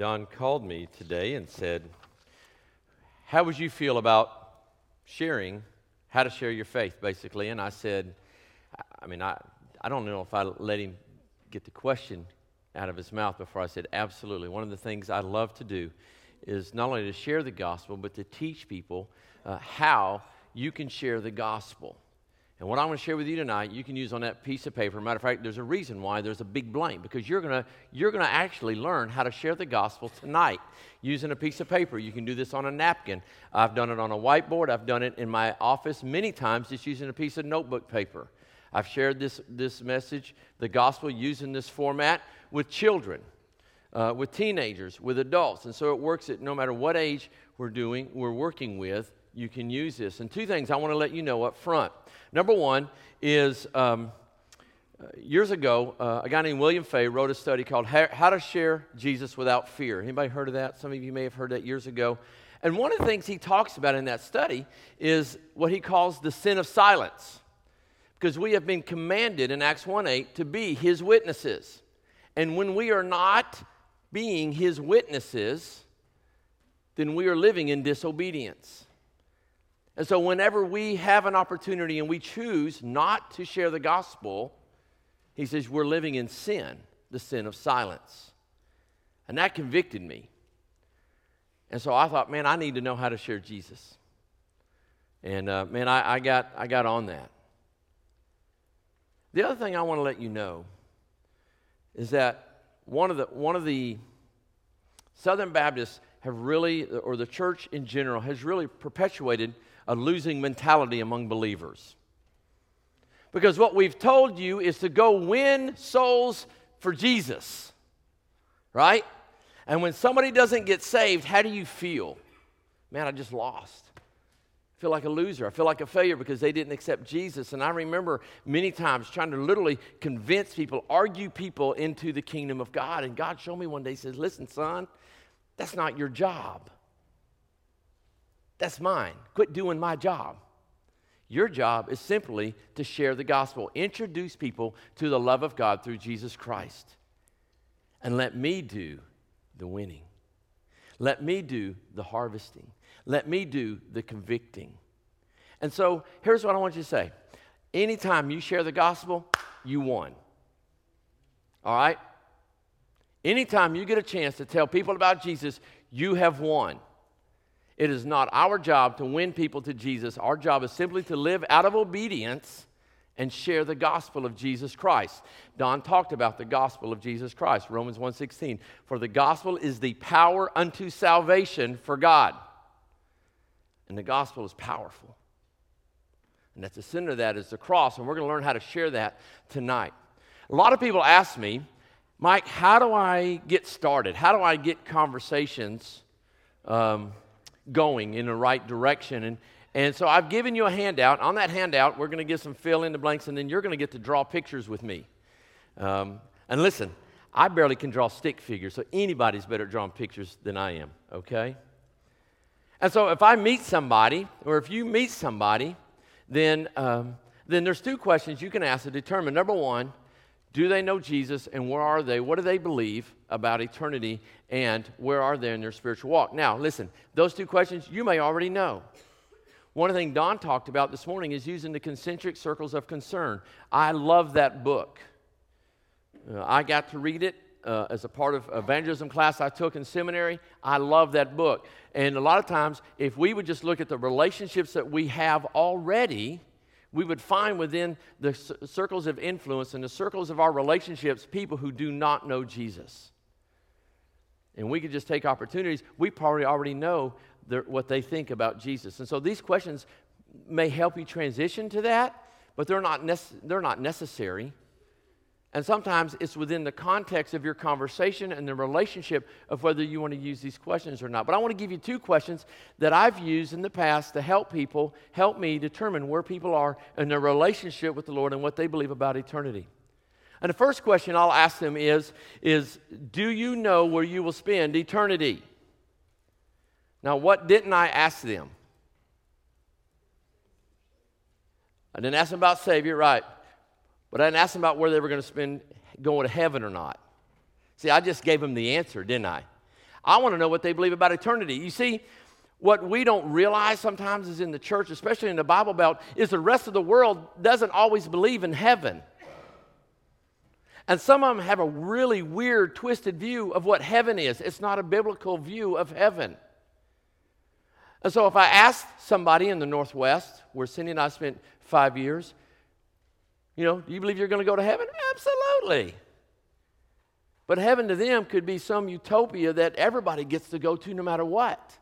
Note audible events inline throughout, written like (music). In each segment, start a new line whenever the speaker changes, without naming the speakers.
Don called me today and said, How would you feel about sharing how to share your faith, basically? And I said, I mean, I, I don't know if I let him get the question out of his mouth before I said, Absolutely. One of the things I love to do is not only to share the gospel, but to teach people uh, how you can share the gospel. And what I'm going to share with you tonight, you can use on that piece of paper. Matter of fact, there's a reason why there's a big blank because you're going to you're going to actually learn how to share the gospel tonight using a piece of paper. You can do this on a napkin. I've done it on a whiteboard. I've done it in my office many times just using a piece of notebook paper. I've shared this this message, the gospel, using this format with children, uh, with teenagers, with adults, and so it works at no matter what age we're doing, we're working with. You can use this. And two things I want to let you know up front. Number one is um, years ago, uh, a guy named William Fay wrote a study called How to Share Jesus Without Fear. Anybody heard of that? Some of you may have heard that years ago. And one of the things he talks about in that study is what he calls the sin of silence. Because we have been commanded in Acts 1 8 to be his witnesses. And when we are not being his witnesses, then we are living in disobedience. And so, whenever we have an opportunity and we choose not to share the gospel, he says we're living in sin, the sin of silence. And that convicted me. And so I thought, man, I need to know how to share Jesus. And uh, man, I, I, got, I got on that. The other thing I want to let you know is that one of the, one of the Southern Baptists have really, or the church in general, has really perpetuated a losing mentality among believers. Because what we've told you is to go win souls for Jesus, right? And when somebody doesn't get saved, how do you feel? Man, I just lost. I feel like a loser. I feel like a failure because they didn't accept Jesus. And I remember many times trying to literally convince people, argue people into the kingdom of God. And God showed me one day, He says, Listen, son, that's not your job. That's mine. Quit doing my job. Your job is simply to share the gospel, introduce people to the love of God through Jesus Christ. And let me do the winning. Let me do the harvesting. Let me do the convicting. And so here's what I want you to say anytime you share the gospel, you won. All right? Anytime you get a chance to tell people about Jesus, you have won. It is not our job to win people to Jesus. Our job is simply to live out of obedience and share the gospel of Jesus Christ. Don talked about the gospel of Jesus Christ, Romans 1:16. For the gospel is the power unto salvation for God. And the gospel is powerful. And at the center of that is the cross, and we're going to learn how to share that tonight. A lot of people ask me, Mike, how do I get started? How do I get conversations um, going in the right direction. And, and so I've given you a handout. On that handout, we're going to get some fill in the blanks, and then you're going to get to draw pictures with me. Um, and listen, I barely can draw stick figures, so anybody's better at drawing pictures than I am, okay? And so if I meet somebody, or if you meet somebody, then, um, then there's two questions you can ask to determine. Number one, do they know Jesus and where are they? What do they believe about eternity and where are they in their spiritual walk? Now, listen, those two questions you may already know. One things Don talked about this morning is using the concentric circles of concern. I love that book. Uh, I got to read it uh, as a part of evangelism class I took in seminary. I love that book. And a lot of times, if we would just look at the relationships that we have already, we would find within the circles of influence and the circles of our relationships people who do not know Jesus. And we could just take opportunities. We probably already know their, what they think about Jesus. And so these questions may help you transition to that, but they're not, nece- they're not necessary. And sometimes it's within the context of your conversation and the relationship of whether you want to use these questions or not. But I want to give you two questions that I've used in the past to help people, help me determine where people are in their relationship with the Lord and what they believe about eternity. And the first question I'll ask them is, is Do you know where you will spend eternity? Now, what didn't I ask them? I didn't ask them about Savior, right? But I didn't ask them about where they were going to spend going to heaven or not. See, I just gave them the answer, didn't I? I want to know what they believe about eternity. You see, what we don't realize sometimes is in the church, especially in the Bible Belt, is the rest of the world doesn't always believe in heaven. And some of them have a really weird, twisted view of what heaven is. It's not a biblical view of heaven. And so, if I ask somebody in the Northwest, where Cindy and I spent five years, you know, do you believe you're going to go to heaven? Absolutely. But heaven to them could be some utopia that everybody gets to go to no matter what.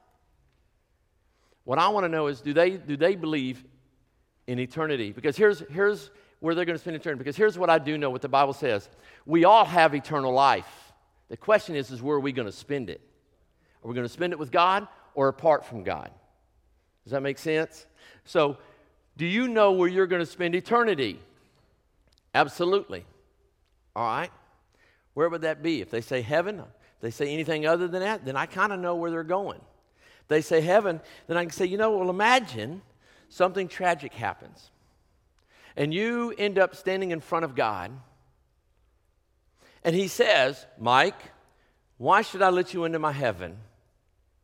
What I want to know is do they, do they believe in eternity? Because here's, here's where they're going to spend eternity. Because here's what I do know what the Bible says we all have eternal life. The question is, is where are we going to spend it? Are we going to spend it with God or apart from God? Does that make sense? So, do you know where you're going to spend eternity? Absolutely. All right. Where would that be? If they say heaven, they say anything other than that, then I kind of know where they're going. If they say heaven, then I can say, you know, well, imagine something tragic happens. And you end up standing in front of God. And He says, Mike, why should I let you into my heaven?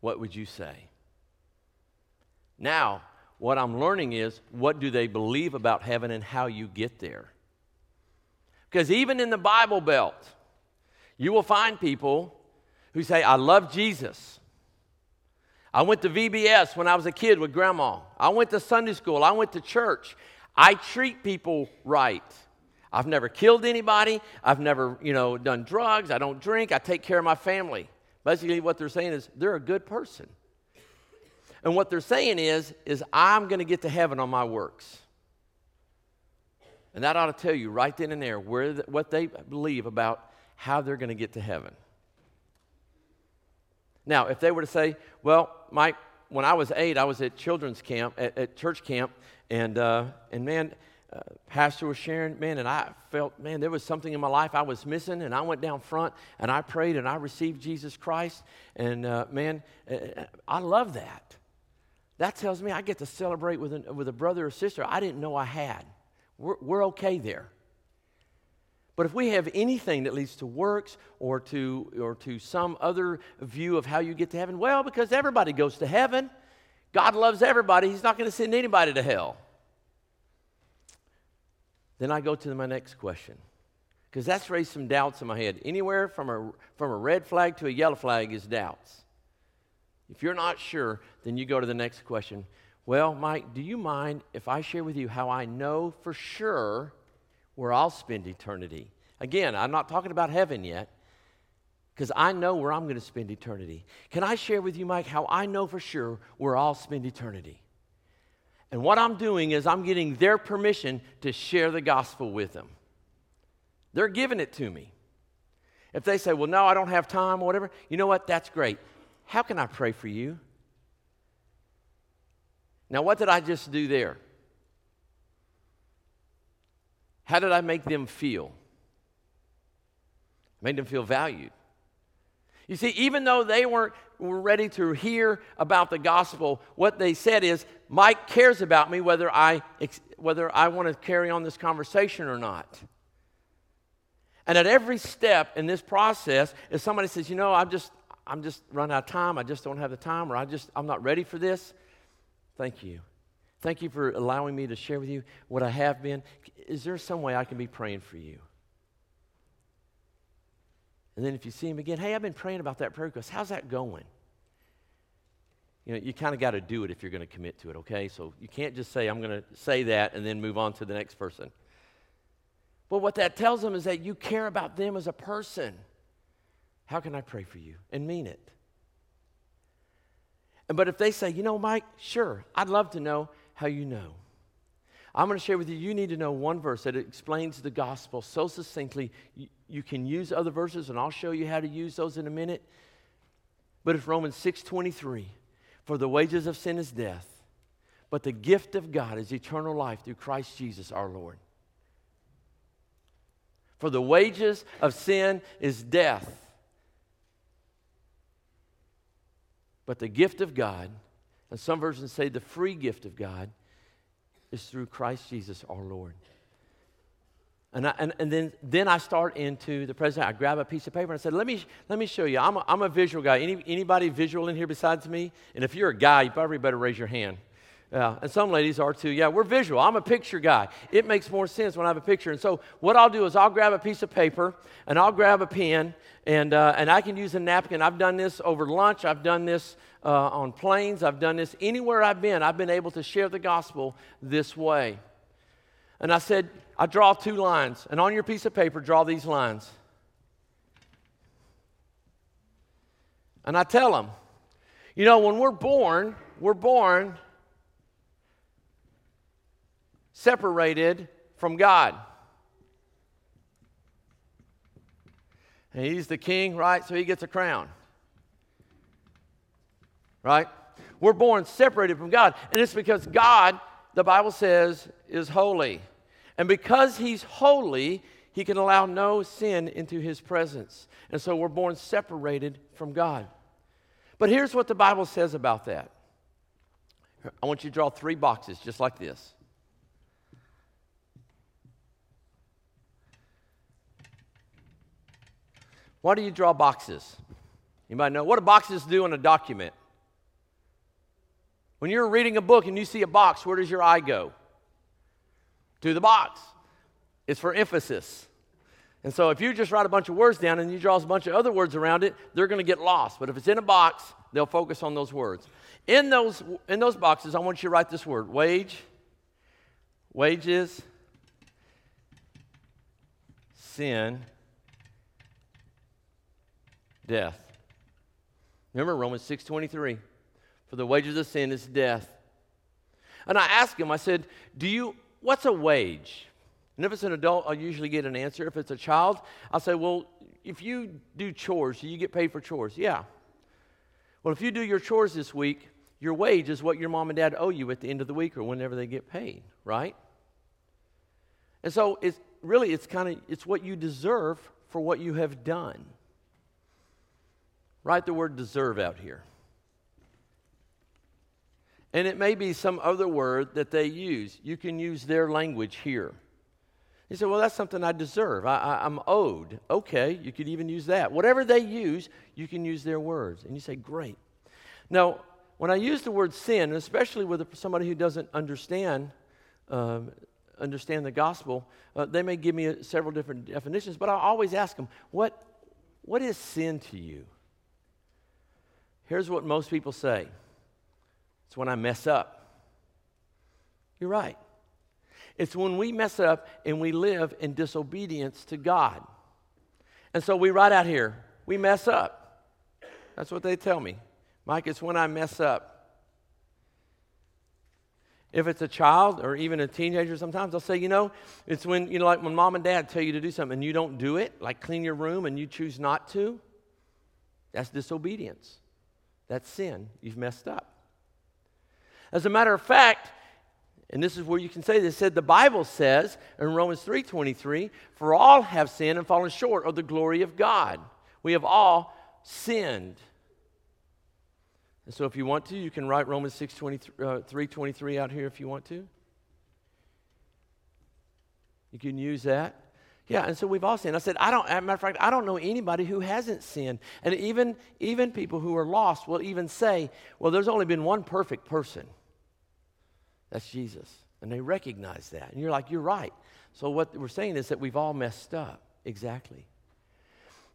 What would you say? Now, what I'm learning is what do they believe about heaven and how you get there? Because even in the Bible Belt, you will find people who say, I love Jesus. I went to VBS when I was a kid with grandma. I went to Sunday school. I went to church. I treat people right. I've never killed anybody. I've never, you know, done drugs. I don't drink. I take care of my family. Basically, what they're saying is they're a good person. And what they're saying is, is I'm going to get to heaven on my works. And that ought to tell you right then and there where the, what they believe about how they're going to get to heaven. Now, if they were to say, well, Mike, when I was eight, I was at children's camp, at, at church camp, and, uh, and man, uh, pastor was sharing, man, and I felt, man, there was something in my life I was missing, and I went down front and I prayed and I received Jesus Christ, and uh, man, uh, I love that. That tells me I get to celebrate with, an, with a brother or sister I didn't know I had. We're, we're okay there. But if we have anything that leads to works or to, or to some other view of how you get to heaven, well, because everybody goes to heaven. God loves everybody. He's not going to send anybody to hell. Then I go to my next question because that's raised some doubts in my head. Anywhere from a, from a red flag to a yellow flag is doubts. If you're not sure, then you go to the next question well, Mike, do you mind if I share with you how I know for sure where I'll spend eternity? Again, I'm not talking about heaven yet because I know where I'm going to spend eternity. Can I share with you, Mike, how I know for sure where I'll spend eternity? And what I'm doing is I'm getting their permission to share the gospel with them. They're giving it to me. If they say, well, no, I don't have time or whatever, you know what? That's great. How can I pray for you? Now, what did I just do there? How did I make them feel? I made them feel valued. You see, even though they weren't were ready to hear about the gospel, what they said is, Mike cares about me whether I, whether I want to carry on this conversation or not. And at every step in this process, if somebody says, you know, I'm just, I'm just run out of time, I just don't have the time, or I just, I'm not ready for this, Thank you. Thank you for allowing me to share with you what I have been. Is there some way I can be praying for you? And then if you see him again, hey, I've been praying about that prayer request. How's that going? You know, you kind of got to do it if you're going to commit to it, okay? So you can't just say, I'm going to say that and then move on to the next person. But what that tells them is that you care about them as a person. How can I pray for you? And mean it. But if they say, you know, Mike, sure, I'd love to know how you know. I'm going to share with you, you need to know one verse that explains the gospel so succinctly. You, you, can use other verses, and I'll show you how to use those in a minute. But it's Romans 6.23. For the wages of sin is death, but the gift of God is eternal life through Christ Jesus our Lord. For the wages of sin is death But the gift of God, and some versions say the free gift of God, is through Christ Jesus our Lord. And, I, and, and then, then I start into the presentation. I grab a piece of paper and I said, let me, let me show you. I'm a, I'm a visual guy. Any, anybody visual in here besides me? And if you're a guy, you probably better raise your hand. Yeah, and some ladies are too. Yeah, we're visual. I'm a picture guy. It makes more sense when I have a picture. And so what I'll do is I'll grab a piece of paper and I'll grab a pen and, uh, and I can use a napkin. I've done this over lunch. I've done this uh, on planes. I've done this anywhere I've been. I've been able to share the gospel this way. And I said, I draw two lines. And on your piece of paper, draw these lines. And I tell them, you know, when we're born, we're born separated from God. And he's the king, right? So he gets a crown. Right? We're born separated from God. And it's because God, the Bible says, is holy. And because he's holy, he can allow no sin into his presence. And so we're born separated from God. But here's what the Bible says about that. I want you to draw three boxes just like this. Why do you draw boxes? You might know. What do boxes do in a document? When you're reading a book and you see a box, where does your eye go? To the box. It's for emphasis. And so if you just write a bunch of words down and you draw a bunch of other words around it, they're going to get lost. But if it's in a box, they'll focus on those words. In those, in those boxes, I want you to write this word wage, wages, sin, death. Remember Romans 6:23. For the wages of sin is death. And I asked him, I said, Do you what's a wage? And if it's an adult, I'll usually get an answer. If it's a child, I'll say, Well, if you do chores, do you get paid for chores? Yeah. Well, if you do your chores this week, your wage is what your mom and dad owe you at the end of the week or whenever they get paid, right? And so it's really it's kind of it's what you deserve for what you have done. Write the word deserve out here. And it may be some other word that they use. You can use their language here. You say, well, that's something I deserve. I, am owed. Okay, you could even use that. Whatever they use, you can use their words. And you say, great. Now, when I use the word sin, especially with somebody who doesn't understand, um, understand the gospel, uh, they may give me several different definitions, but I always ask them, what, what is sin to you? Here's what most people say it's when I mess up. You're right. It's when we mess up and we live in disobedience to God. And so we write out here, we mess up. That's what they tell me. Mike, it's when I mess up. If it's a child or even a teenager, sometimes they'll say, you know, it's when, you know, like when mom and dad tell you to do something and you don't do it, like clean your room and you choose not to. That's disobedience. That's sin. You've messed up. As a matter of fact, and this is where you can say this said the bible says in romans 3.23 for all have sinned and fallen short of the glory of god we have all sinned and so if you want to you can write romans 6 uh, 3.23 out here if you want to you can use that yeah, and so we've all sinned. I said, I don't, as a matter of fact, I don't know anybody who hasn't sinned. And even, even people who are lost will even say, well, there's only been one perfect person. That's Jesus. And they recognize that. And you're like, you're right. So what we're saying is that we've all messed up. Exactly.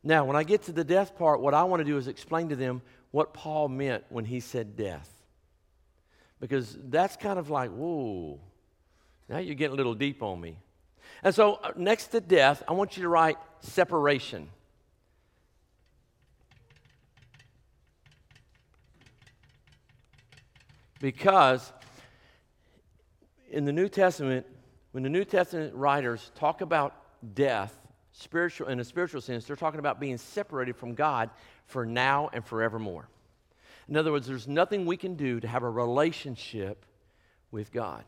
Now, when I get to the death part, what I want to do is explain to them what Paul meant when he said death. Because that's kind of like, whoa, now you're getting a little deep on me. And so, uh, next to death, I want you to write separation. Because in the New Testament, when the New Testament writers talk about death, spiritual in a spiritual sense, they're talking about being separated from God for now and forevermore. In other words, there's nothing we can do to have a relationship with God.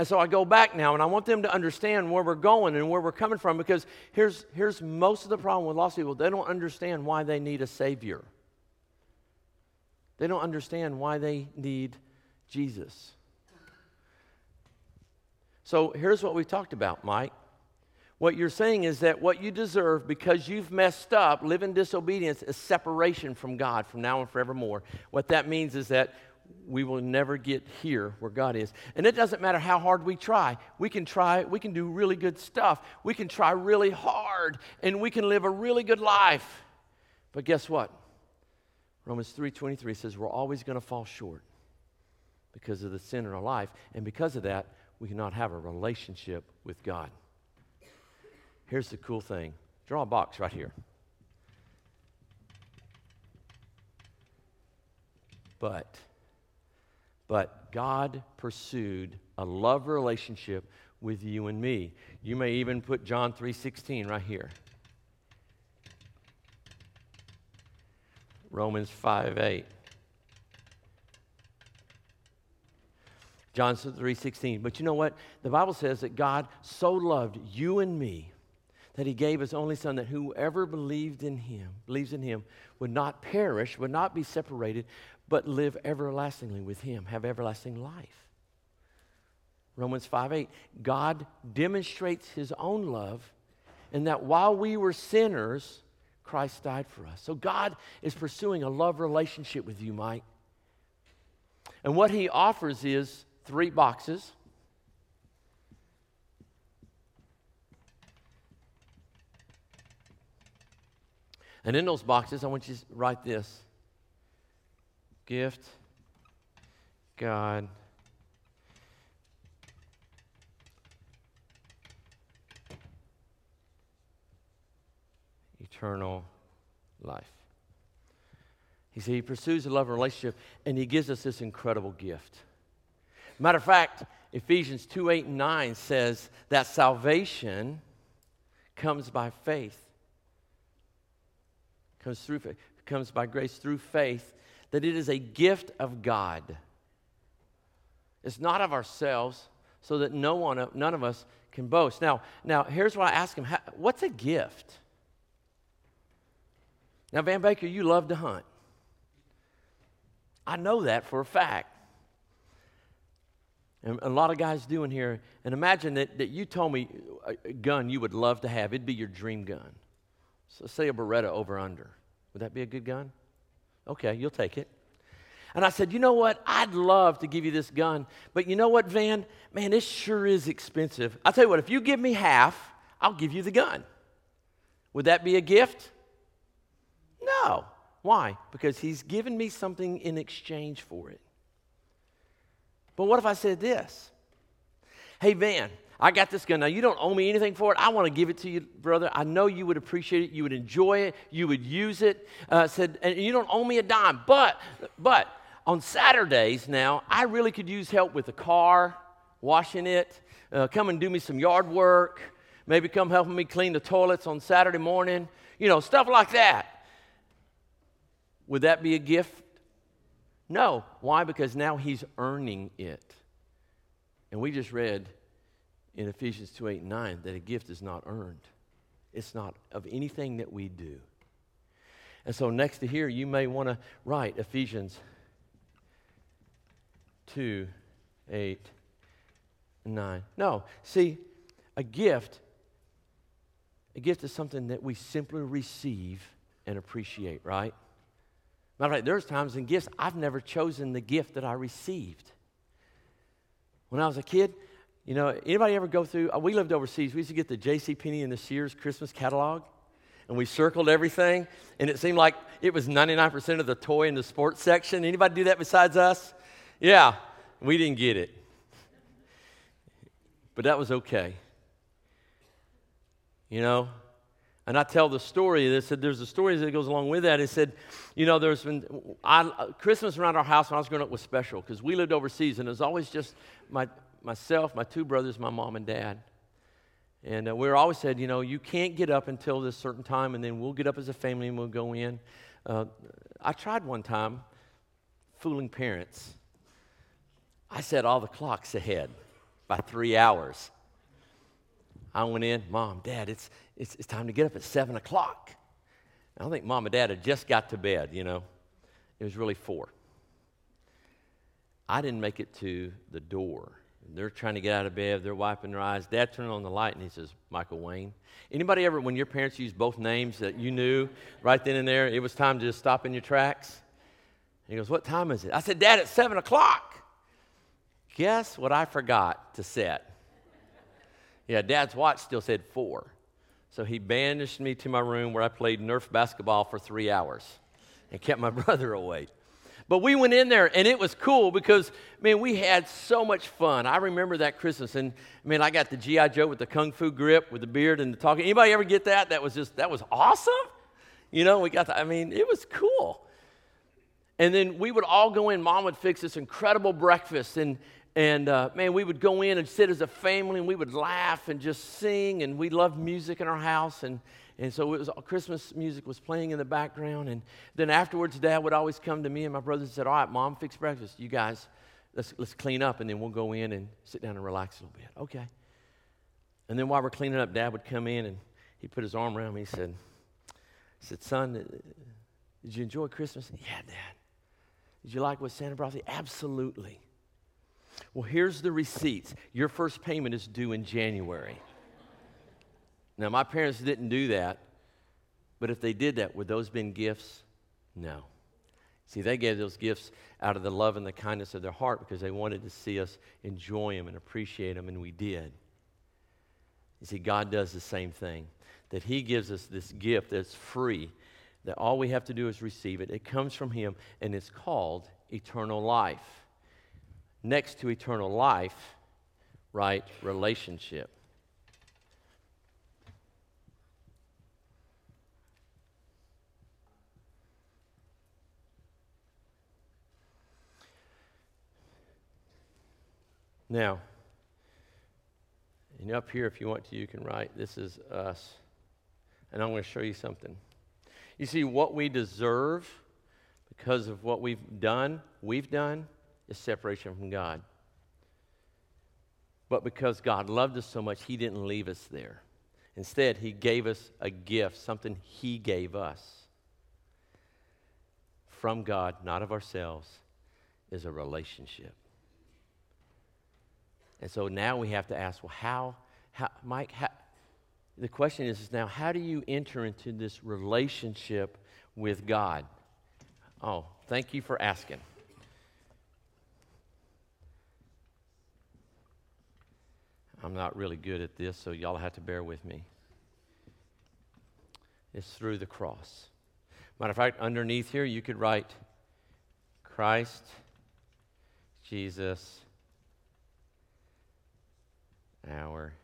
And so I go back now and I want them to understand where we're going and where we're coming from because here's, here's most of the problem with lost people. They don't understand why they need a Savior, they don't understand why they need Jesus. So here's what we talked about, Mike. What you're saying is that what you deserve because you've messed up, live in disobedience, is separation from God from now and forevermore. What that means is that we will never get here where God is. And it doesn't matter how hard we try. We can try, we can do really good stuff. We can try really hard and we can live a really good life. But guess what? Romans 3:23 says we're always going to fall short because of the sin in our life, and because of that, we cannot have a relationship with God. Here's the cool thing. Draw a box right here. But but God pursued a love relationship with you and me. You may even put John 3:16 right here. Romans 5 8. John 3:16. But you know what? The Bible says that God so loved you and me that he gave his only son that whoever believed in him, believes in him, would not perish, would not be separated, but live everlastingly with him, have everlasting life. Romans 5 8. God demonstrates his own love in that while we were sinners, Christ died for us. So God is pursuing a love relationship with you, Mike. And what he offers is three boxes. And in those boxes, I want you to write this gift, God, eternal life. He said he pursues a love relationship and he gives us this incredible gift. Matter of fact, Ephesians 2 8 and 9 says that salvation comes by faith. Comes through faith, comes by grace through faith, that it is a gift of God. It's not of ourselves, so that no one, none of us can boast. Now, now here's what I ask him: What's a gift? Now, Van Baker, you love to hunt. I know that for a fact. And a lot of guys do in here. And imagine that, that you told me a gun you would love to have. It'd be your dream gun. So, say a Beretta over under. Would that be a good gun? Okay, you'll take it. And I said, You know what? I'd love to give you this gun. But you know what, Van? Man, this sure is expensive. I'll tell you what, if you give me half, I'll give you the gun. Would that be a gift? No. Why? Because he's given me something in exchange for it. But what if I said this? Hey, Van, I got this gun. Now, you don't owe me anything for it. I want to give it to you, brother. I know you would appreciate it. You would enjoy it. You would use it. Uh, said, and you don't owe me a dime. But, but on Saturdays now, I really could use help with the car, washing it, uh, come and do me some yard work, maybe come helping me clean the toilets on Saturday morning, you know, stuff like that. Would that be a gift? No. Why? Because now he's earning it. And we just read in Ephesians 2 8 and 9 that a gift is not earned, it's not of anything that we do. And so, next to here, you may want to write Ephesians 2 8 9. No, see, a gift, a gift is something that we simply receive and appreciate, right? Matter of fact, there's times in gifts I've never chosen the gift that I received. When I was a kid, you know, anybody ever go through? Uh, we lived overseas. We used to get the J.C. Penney and the Sears Christmas catalog, and we circled everything, and it seemed like it was 99% of the toy in the sports section. Anybody do that besides us? Yeah, we didn't get it, but that was okay. You know, and I tell the story. They said there's a story that goes along with that. It said, you know, there's been I, Christmas around our house when I was growing up was special because we lived overseas, and it was always just my myself, my two brothers, my mom and dad. And uh, we were always said, you know, you can't get up until this certain time, and then we'll get up as a family and we'll go in. Uh, I tried one time fooling parents. I set all the clocks ahead by three hours. I went in, Mom, Dad, it's, it's, it's time to get up at 7 o'clock. I think Mom and Dad had just got to bed, you know. It was really 4. I didn't make it to the door They're trying to get out of bed. They're wiping their eyes. Dad turned on the light and he says, Michael Wayne. Anybody ever, when your parents used both names that you knew right then and there, it was time to just stop in your tracks? he goes, What time is it? I said, Dad, it's 7 o'clock. Guess what I forgot to set? Yeah, Dad's watch still said 4. So he banished me to my room where I played Nerf basketball for three hours and kept my (laughs) brother awake. But we went in there and it was cool because, man, we had so much fun. I remember that Christmas and, man, I got the G.I. Joe with the Kung Fu grip with the beard and the talking. Anybody ever get that? That was just, that was awesome. You know, we got the, I mean, it was cool. And then we would all go in. Mom would fix this incredible breakfast. And, and uh, man, we would go in and sit as a family and we would laugh and just sing. And we loved music in our house. And, and so it was uh, Christmas music was playing in the background. And then afterwards, Dad would always come to me and my brothers and said, All right, Mom, fix breakfast. You guys, let's, let's clean up and then we'll go in and sit down and relax a little bit. Okay. And then while we're cleaning up, Dad would come in and he put his arm around me. And he said, he said, Son, uh, did you enjoy Christmas? Yeah, Dad. Did you like what Santa brought you? Absolutely. Well, here's the receipts. Your first payment is due in January. Now, my parents didn't do that, but if they did that, would those been gifts? No. See, they gave those gifts out of the love and the kindness of their heart because they wanted to see us enjoy them and appreciate them, and we did. You see, God does the same thing. That He gives us this gift that's free, that all we have to do is receive it. It comes from Him, and it's called eternal life. Next to eternal life, right, relationship. Now, and up here, if you want to, you can write, This is us. And I'm going to show you something. You see, what we deserve because of what we've done, we've done, is separation from God. But because God loved us so much, He didn't leave us there. Instead, He gave us a gift, something He gave us from God, not of ourselves, is a relationship. And so now we have to ask, well, how, how Mike, how, the question is, is now, how do you enter into this relationship with God? Oh, thank you for asking. I'm not really good at this, so y'all have to bear with me. It's through the cross. Matter of fact, underneath here, you could write Christ, Jesus, our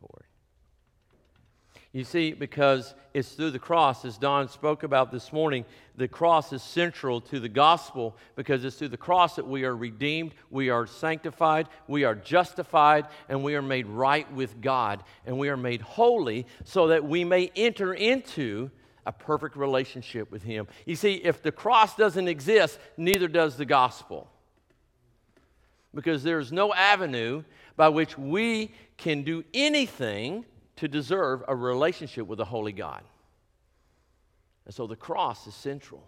Lord. You see, because it's through the cross, as Don spoke about this morning, the cross is central to the gospel because it's through the cross that we are redeemed, we are sanctified, we are justified, and we are made right with God. And we are made holy so that we may enter into a perfect relationship with Him. You see, if the cross doesn't exist, neither does the gospel. Because there's no avenue by which we can do anything to deserve a relationship with a holy God. And so the cross is central.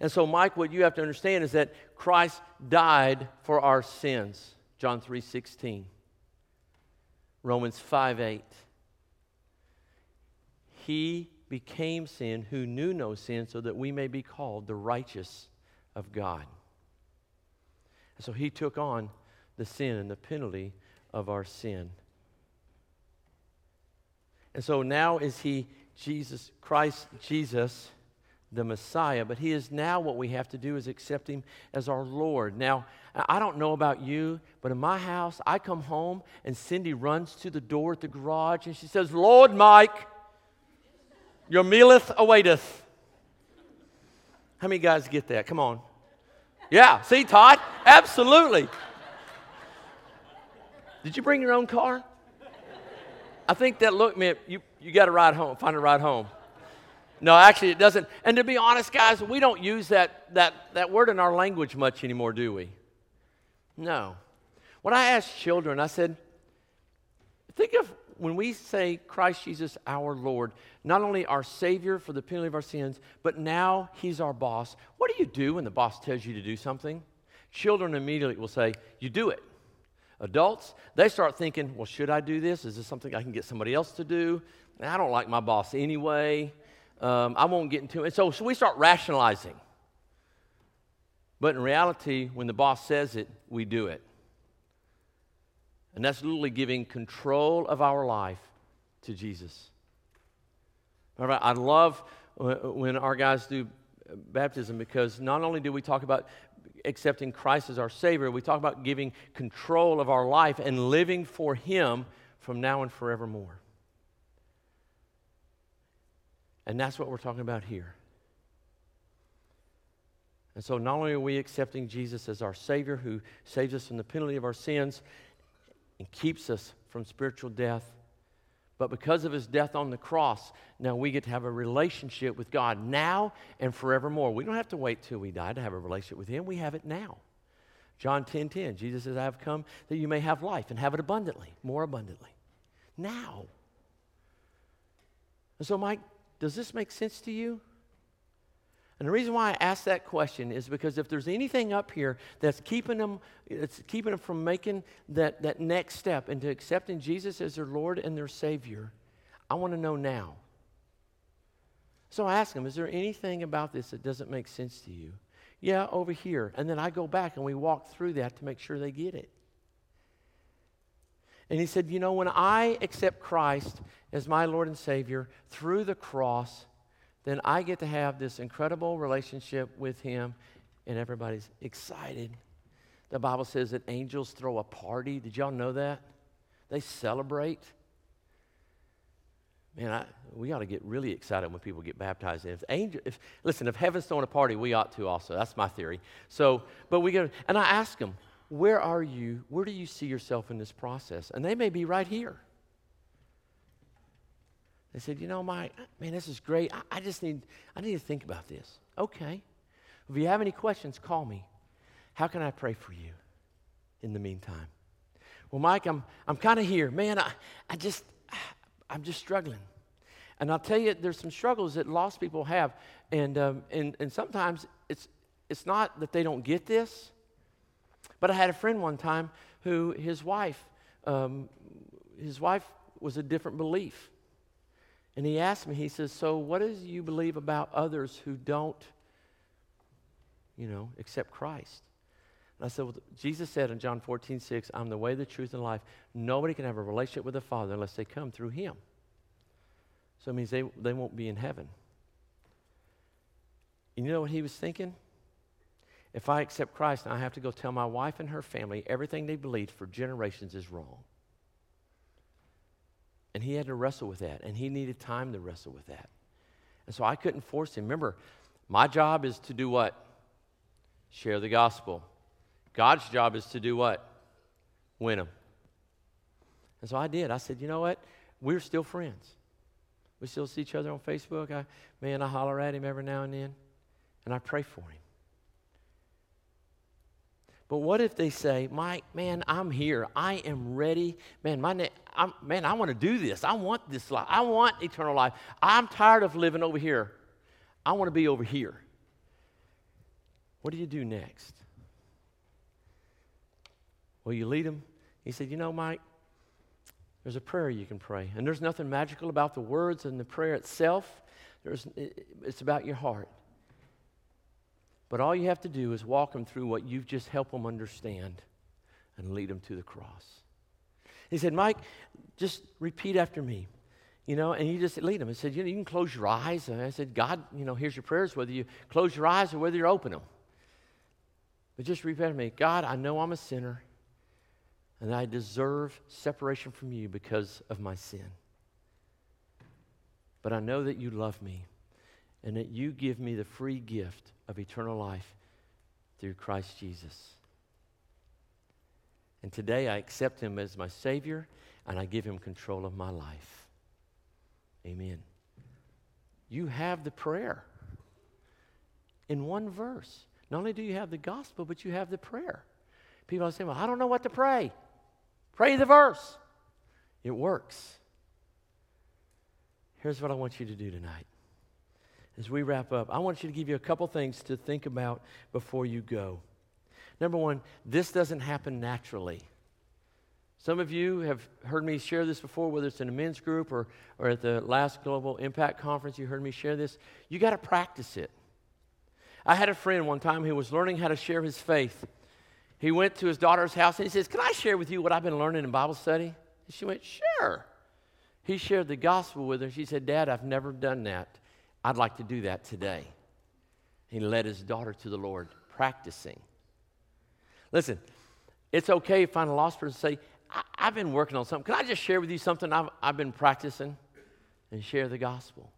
And so, Mike, what you have to understand is that Christ died for our sins. John 3 16. Romans 5 8. He became sin who knew no sin so that we may be called the righteous of God. And so he took on the sin and the penalty of our sin. And so now is he Jesus, Christ Jesus, the Messiah, but he is now what we have to do is accept him as our Lord. Now, I don't know about you, but in my house, I come home and Cindy runs to the door at the garage and she says, Lord Mike, your mealeth awaiteth. How many guys get that? Come on. Yeah, see, Todd? Absolutely. Did you bring your own car? I think that look meant you, you got to ride home, find a ride home. No, actually, it doesn't. And to be honest, guys, we don't use that, that, that word in our language much anymore, do we? No. When I asked children, I said, think of when we say Christ Jesus our Lord, not only our Savior for the penalty of our sins, but now He's our boss. What do you do when the boss tells you to do something? Children immediately will say, You do it. Adults, they start thinking, well, should I do this? Is this something I can get somebody else to do? I don't like my boss anyway. Um, I won't get into it. So, so we start rationalizing. But in reality, when the boss says it, we do it. And that's literally giving control of our life to Jesus. I love when our guys do baptism because not only do we talk about accepting Christ as our Savior, we talk about giving control of our life and living for Him from now and forevermore. And that's what we're talking about here. And so, not only are we accepting Jesus as our Savior who saves us from the penalty of our sins and keeps us from spiritual death, but because of his death on the cross, now we get to have a relationship with God now and forevermore. We don't have to wait till we die to have a relationship with him. We have it now. John 10 10, Jesus says, I have come that you may have life and have it abundantly, more abundantly. Now. And so, Mike, does this make sense to you? And the reason why I ask that question is because if there's anything up here that's keeping them, it's keeping them from making that, that next step into accepting Jesus as their Lord and their Savior, I want to know now. So I ask them, is there anything about this that doesn't make sense to you? Yeah, over here. And then I go back and we walk through that to make sure they get it. And he said, You know, when I accept Christ as my Lord and Savior through the cross, then I get to have this incredible relationship with Him, and everybody's excited. The Bible says that angels throw a party. Did y'all know that? They celebrate. Man, I, we ought to get really excited when people get baptized. And If angel, if listen, if heaven's throwing a party, we ought to also. That's my theory. So, but we go, and I ask them, where are you? Where do you see yourself in this process? And they may be right here. They said, you know, my man, this is great. I, I just need, I need to think about this. Okay. If you have any questions, call me. How can I pray for you in the meantime? Well, Mike, I'm, I'm kind of here. Man, I, I just, I'm just struggling. And I'll tell you, there's some struggles that lost people have. And, um, and, and sometimes it's, it's not that they don't get this, but I had a friend one time who his wife, um, his wife was a different belief. And he asked me, he says, So what do you believe about others who don't, you know, accept Christ? And I said, Well, Jesus said in John 14, 6, I'm the way, the truth, and life. Nobody can have a relationship with the Father unless they come through him. So it means they, they won't be in heaven. And you know what he was thinking? If I accept Christ, I have to go tell my wife and her family everything they believed for generations is wrong. And he had to wrestle with that, and he needed time to wrestle with that. And so I couldn't force him. Remember, my job is to do what? Share the gospel. God's job is to do what? Win them. And so I did. I said, you know what? We're still friends. We still see each other on Facebook. I, man, I holler at him every now and then, and I pray for him. But what if they say, Mike, man, I'm here. I am ready. Man, my na- I'm, man, I want to do this. I want this life. I want eternal life. I'm tired of living over here. I want to be over here. What do you do next? Well, you lead them. He said, You know, Mike, there's a prayer you can pray. And there's nothing magical about the words and the prayer itself. There's, it's about your heart. But all you have to do is walk them through what you've just helped them understand and lead them to the cross. He said, Mike, just repeat after me. You know, and you just lead them. He said, you know, you can close your eyes. And I said, God, you know, here's your prayers, whether you close your eyes or whether you open them. But just repeat after me God, I know I'm a sinner and I deserve separation from you because of my sin. But I know that you love me and that you give me the free gift of eternal life through Christ Jesus. And today I accept him as my Savior and I give him control of my life. Amen. You have the prayer in one verse. Not only do you have the gospel, but you have the prayer. People are saying, Well, I don't know what to pray. Pray the verse. It works. Here's what I want you to do tonight as we wrap up, I want you to give you a couple things to think about before you go. Number one, this doesn't happen naturally. Some of you have heard me share this before, whether it's in a men's group or, or at the last Global Impact Conference, you heard me share this. You got to practice it. I had a friend one time who was learning how to share his faith. He went to his daughter's house and he says, Can I share with you what I've been learning in Bible study? And she went, Sure. He shared the gospel with her. She said, Dad, I've never done that. I'd like to do that today. He led his daughter to the Lord, practicing. Listen, it's okay to find a lost person and say, I- have been working on something. Can I just share with you something I've, I've been practicing? And share the gospel.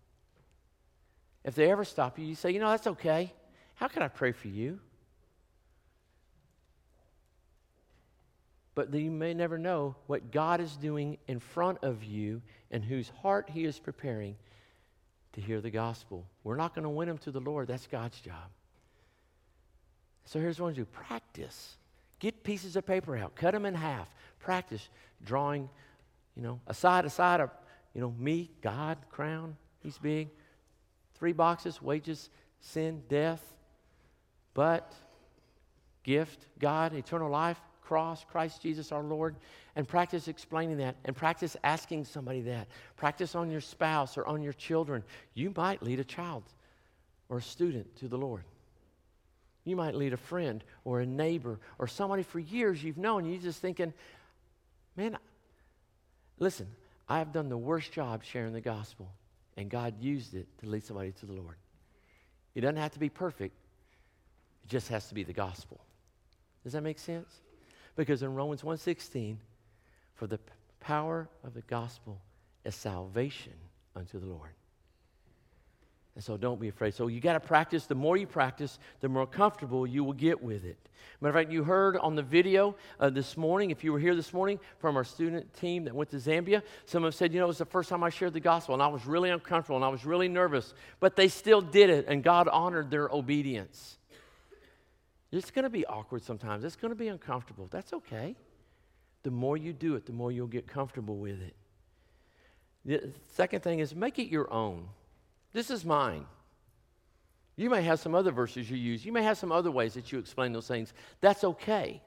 If they ever stop you, you say, you know, that's okay. How can I pray for you? But you may never know what God is doing in front of you and whose heart He is preparing to hear the gospel. We're not going to win them to the Lord. That's God's job. So here's what I do practice. Get pieces of paper out, cut them in half. Practice drawing, you know, a side, a side of, you know, me, God, crown, He's big. Three boxes, wages, sin, death, but, gift, God, eternal life, cross, Christ Jesus our Lord, and practice explaining that and practice asking somebody that. Practice on your spouse or on your children. You might lead a child or a student to the Lord. You might lead a friend or a neighbor or somebody for years you've known. You're just thinking, man, listen, I have done the worst job sharing the gospel, and God used it to lead somebody to the Lord. It doesn't have to be perfect, it just has to be the gospel. Does that make sense? Because in Romans 1:16, for the power of the gospel is salvation unto the Lord. And so don't be afraid. So you got to practice. The more you practice, the more comfortable you will get with it. Matter of fact, you heard on the video uh, this morning, if you were here this morning from our student team that went to Zambia, some have said, you know, it was the first time I shared the gospel and I was really uncomfortable and I was really nervous, but they still did it and God honored their obedience. It's going to be awkward sometimes. It's going to be uncomfortable. That's okay. The more you do it, the more you'll get comfortable with it. The second thing is make it your own. This is mine. You may have some other verses you use. You may have some other ways that you explain those things. That's okay.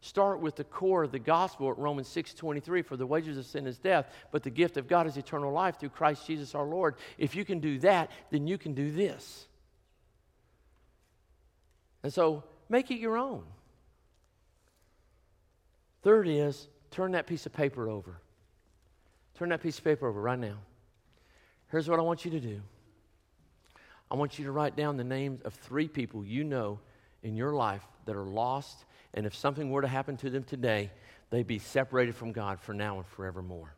Start with the core of the gospel at Romans 6:23 for the wages of sin is death, but the gift of God is eternal life through Christ Jesus our Lord. If you can do that, then you can do this. And so make it your own. Third is turn that piece of paper over. Turn that piece of paper over right now. Here's what I want you to do I want you to write down the names of three people you know in your life that are lost, and if something were to happen to them today, they'd be separated from God for now and forevermore.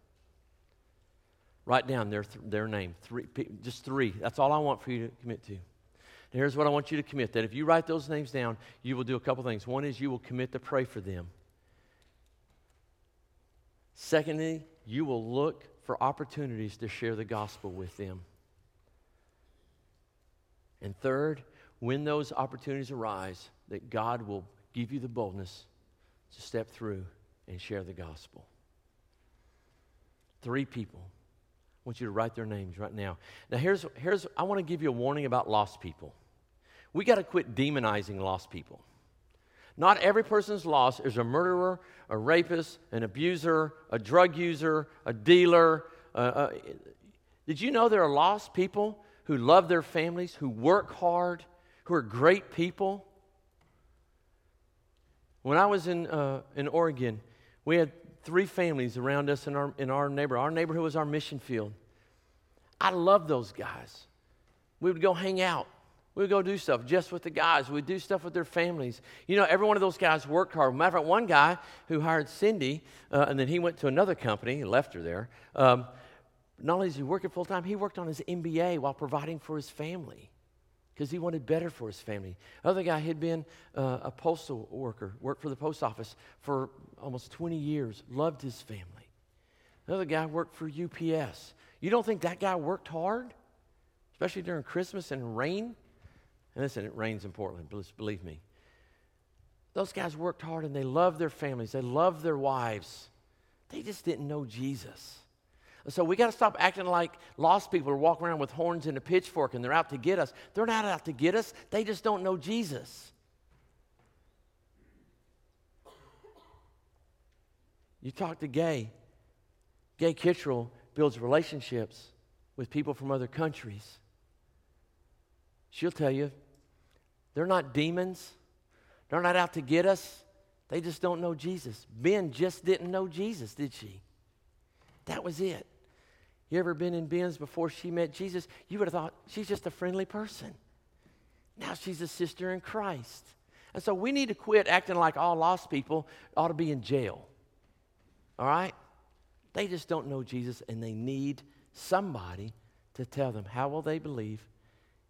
Write down their, th- their name, three, just three. That's all I want for you to commit to. Here's what I want you to commit that if you write those names down, you will do a couple things. One is you will commit to pray for them. Secondly, you will look for opportunities to share the gospel with them. And third, when those opportunities arise, that God will give you the boldness to step through and share the gospel. Three people. Want you to write their names right now. Now, here's, here's I want to give you a warning about lost people. We got to quit demonizing lost people. Not every person's lost is a murderer, a rapist, an abuser, a drug user, a dealer. Uh, uh, did you know there are lost people who love their families, who work hard, who are great people? When I was in, uh, in Oregon, we had three families around us in our, in our neighborhood. Our neighborhood was our mission field. I love those guys. We would go hang out. We would go do stuff just with the guys. We'd do stuff with their families. You know, every one of those guys worked hard. Matter of fact, one guy who hired Cindy, uh, and then he went to another company and left her there. Um, not only is he working full time, he worked on his MBA while providing for his family because he wanted better for his family. Other guy had been uh, a postal worker, worked for the post office for almost 20 years, loved his family. Another guy worked for UPS. You don't think that guy worked hard, especially during Christmas and rain? And listen, it rains in Portland, believe me. Those guys worked hard and they loved their families, they loved their wives. They just didn't know Jesus. So we got to stop acting like lost people are walking around with horns and a pitchfork and they're out to get us. They're not out to get us, they just don't know Jesus. You talk to Gay. Gay Kittrell builds relationships with people from other countries. She'll tell you they're not demons, they're not out to get us. They just don't know Jesus. Ben just didn't know Jesus, did she? That was it. You ever been in Ben's before she met Jesus? You would have thought she's just a friendly person. Now she's a sister in Christ. And so we need to quit acting like all lost people ought to be in jail. All right? They just don't know Jesus and they need somebody to tell them. How will they believe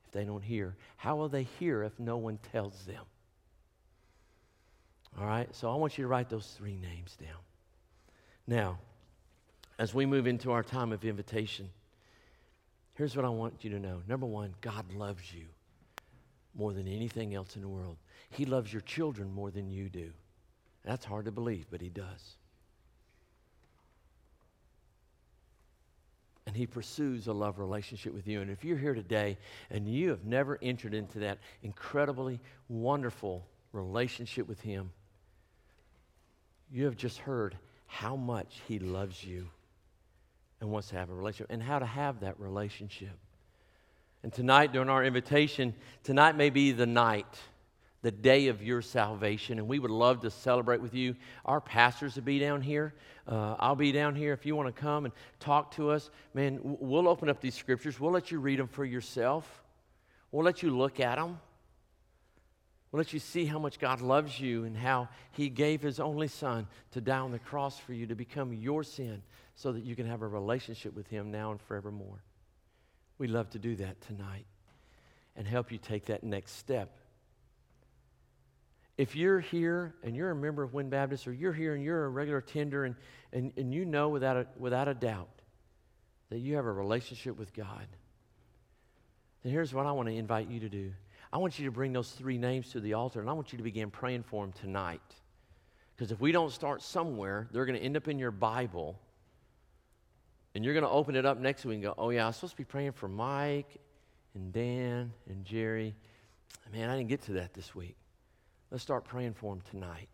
if they don't hear? How will they hear if no one tells them? All right? So I want you to write those three names down. Now, as we move into our time of invitation, here's what I want you to know. Number one, God loves you more than anything else in the world. He loves your children more than you do. That's hard to believe, but He does. And He pursues a love relationship with you. And if you're here today and you have never entered into that incredibly wonderful relationship with Him, you have just heard how much He loves you and wants to have a relationship and how to have that relationship. And tonight, during our invitation, tonight may be the night, the day of your salvation, and we would love to celebrate with you. Our pastors will be down here. Uh, I'll be down here if you want to come and talk to us. Man, we'll open up these scriptures. We'll let you read them for yourself. We'll let you look at them. We'll let you see how much God loves you and how He gave His only Son to die on the cross for you to become your sin so that you can have a relationship with Him now and forevermore. We'd love to do that tonight and help you take that next step. If you're here and you're a member of Wynn Baptist, or you're here and you're a regular tender, and, and, and you know without a, without a doubt that you have a relationship with God, then here's what I want to invite you to do. I want you to bring those three names to the altar, and I want you to begin praying for them tonight. Because if we don't start somewhere, they're going to end up in your Bible, and you're going to open it up next week and go, Oh, yeah, I was supposed to be praying for Mike and Dan and Jerry. Man, I didn't get to that this week. Let's start praying for them tonight.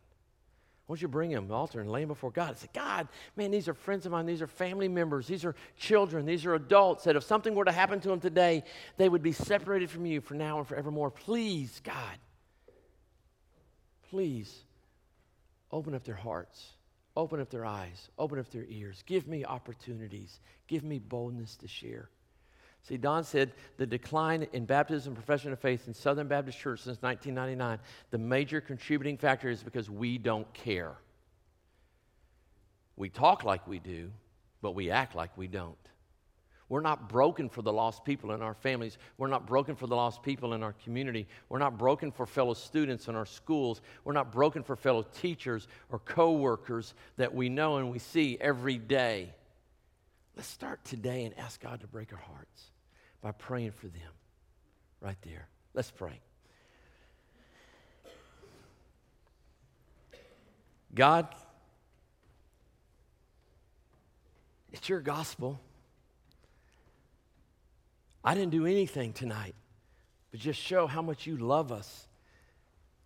I want you bring them to the altar and lay them before God and say, God, man, these are friends of mine. These are family members. These are children. These are adults that if something were to happen to them today, they would be separated from you for now and forevermore. Please, God, please open up their hearts, open up their eyes, open up their ears. Give me opportunities. Give me boldness to share. See, Don said the decline in baptism profession of faith in Southern Baptist Church since 1999, the major contributing factor is because we don't care. We talk like we do, but we act like we don't. We're not broken for the lost people in our families. We're not broken for the lost people in our community. We're not broken for fellow students in our schools. We're not broken for fellow teachers or coworkers that we know and we see every day. Let's start today and ask God to break our hearts by praying for them right there. Let's pray. God, it's your gospel. I didn't do anything tonight, but just show how much you love us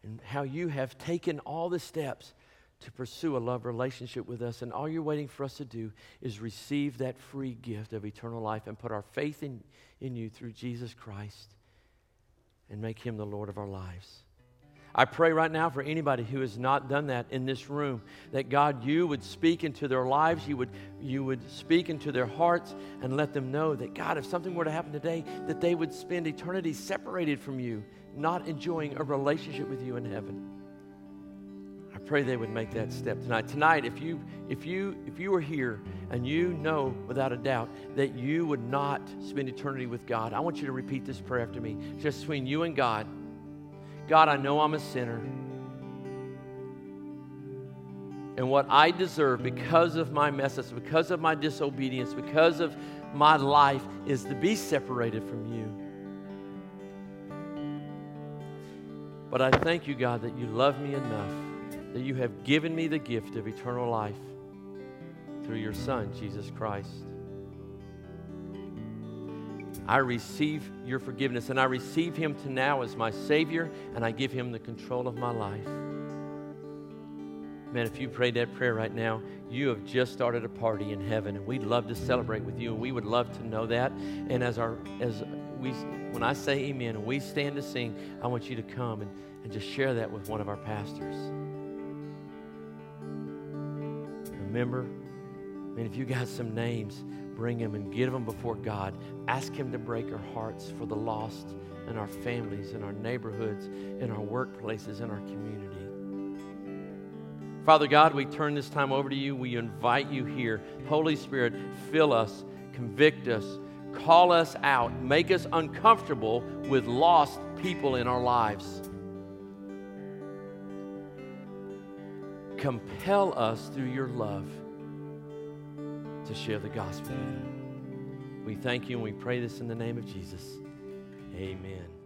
and how you have taken all the steps to pursue a love relationship with us. And all you're waiting for us to do is receive that free gift of eternal life and put our faith in, in you through Jesus Christ and make him the Lord of our lives. I pray right now for anybody who has not done that in this room, that God, you would speak into their lives, you would, you would speak into their hearts, and let them know that, God, if something were to happen today, that they would spend eternity separated from you, not enjoying a relationship with you in heaven I pray they would make that step tonight. Tonight, if you if you if you are here and you know without a doubt that you would not spend eternity with God, I want you to repeat this prayer after me. Just between you and God. God, I know I'm a sinner. And what I deserve because of my messes, because of my disobedience, because of my life is to be separated from you. But I thank you, God, that you love me enough that you have given me the gift of eternal life through your Son, Jesus Christ. I receive your forgiveness and I receive him to now as my Savior and I give him the control of my life. Man, if you prayed that prayer right now, you have just started a party in heaven, and we'd love to celebrate with you, and we would love to know that. And as our as we when I say amen and we stand to sing, I want you to come and, and just share that with one of our pastors. Remember, man, if you got some names, bring them and give them before God. Ask Him to break our hearts for the lost in our families, in our neighborhoods, in our workplaces, in our community. Father God, we turn this time over to you. We invite you here. Holy Spirit, fill us, convict us, call us out, make us uncomfortable with lost people in our lives. Compel us through your love to share the gospel with them. We thank you and we pray this in the name of Jesus. Amen.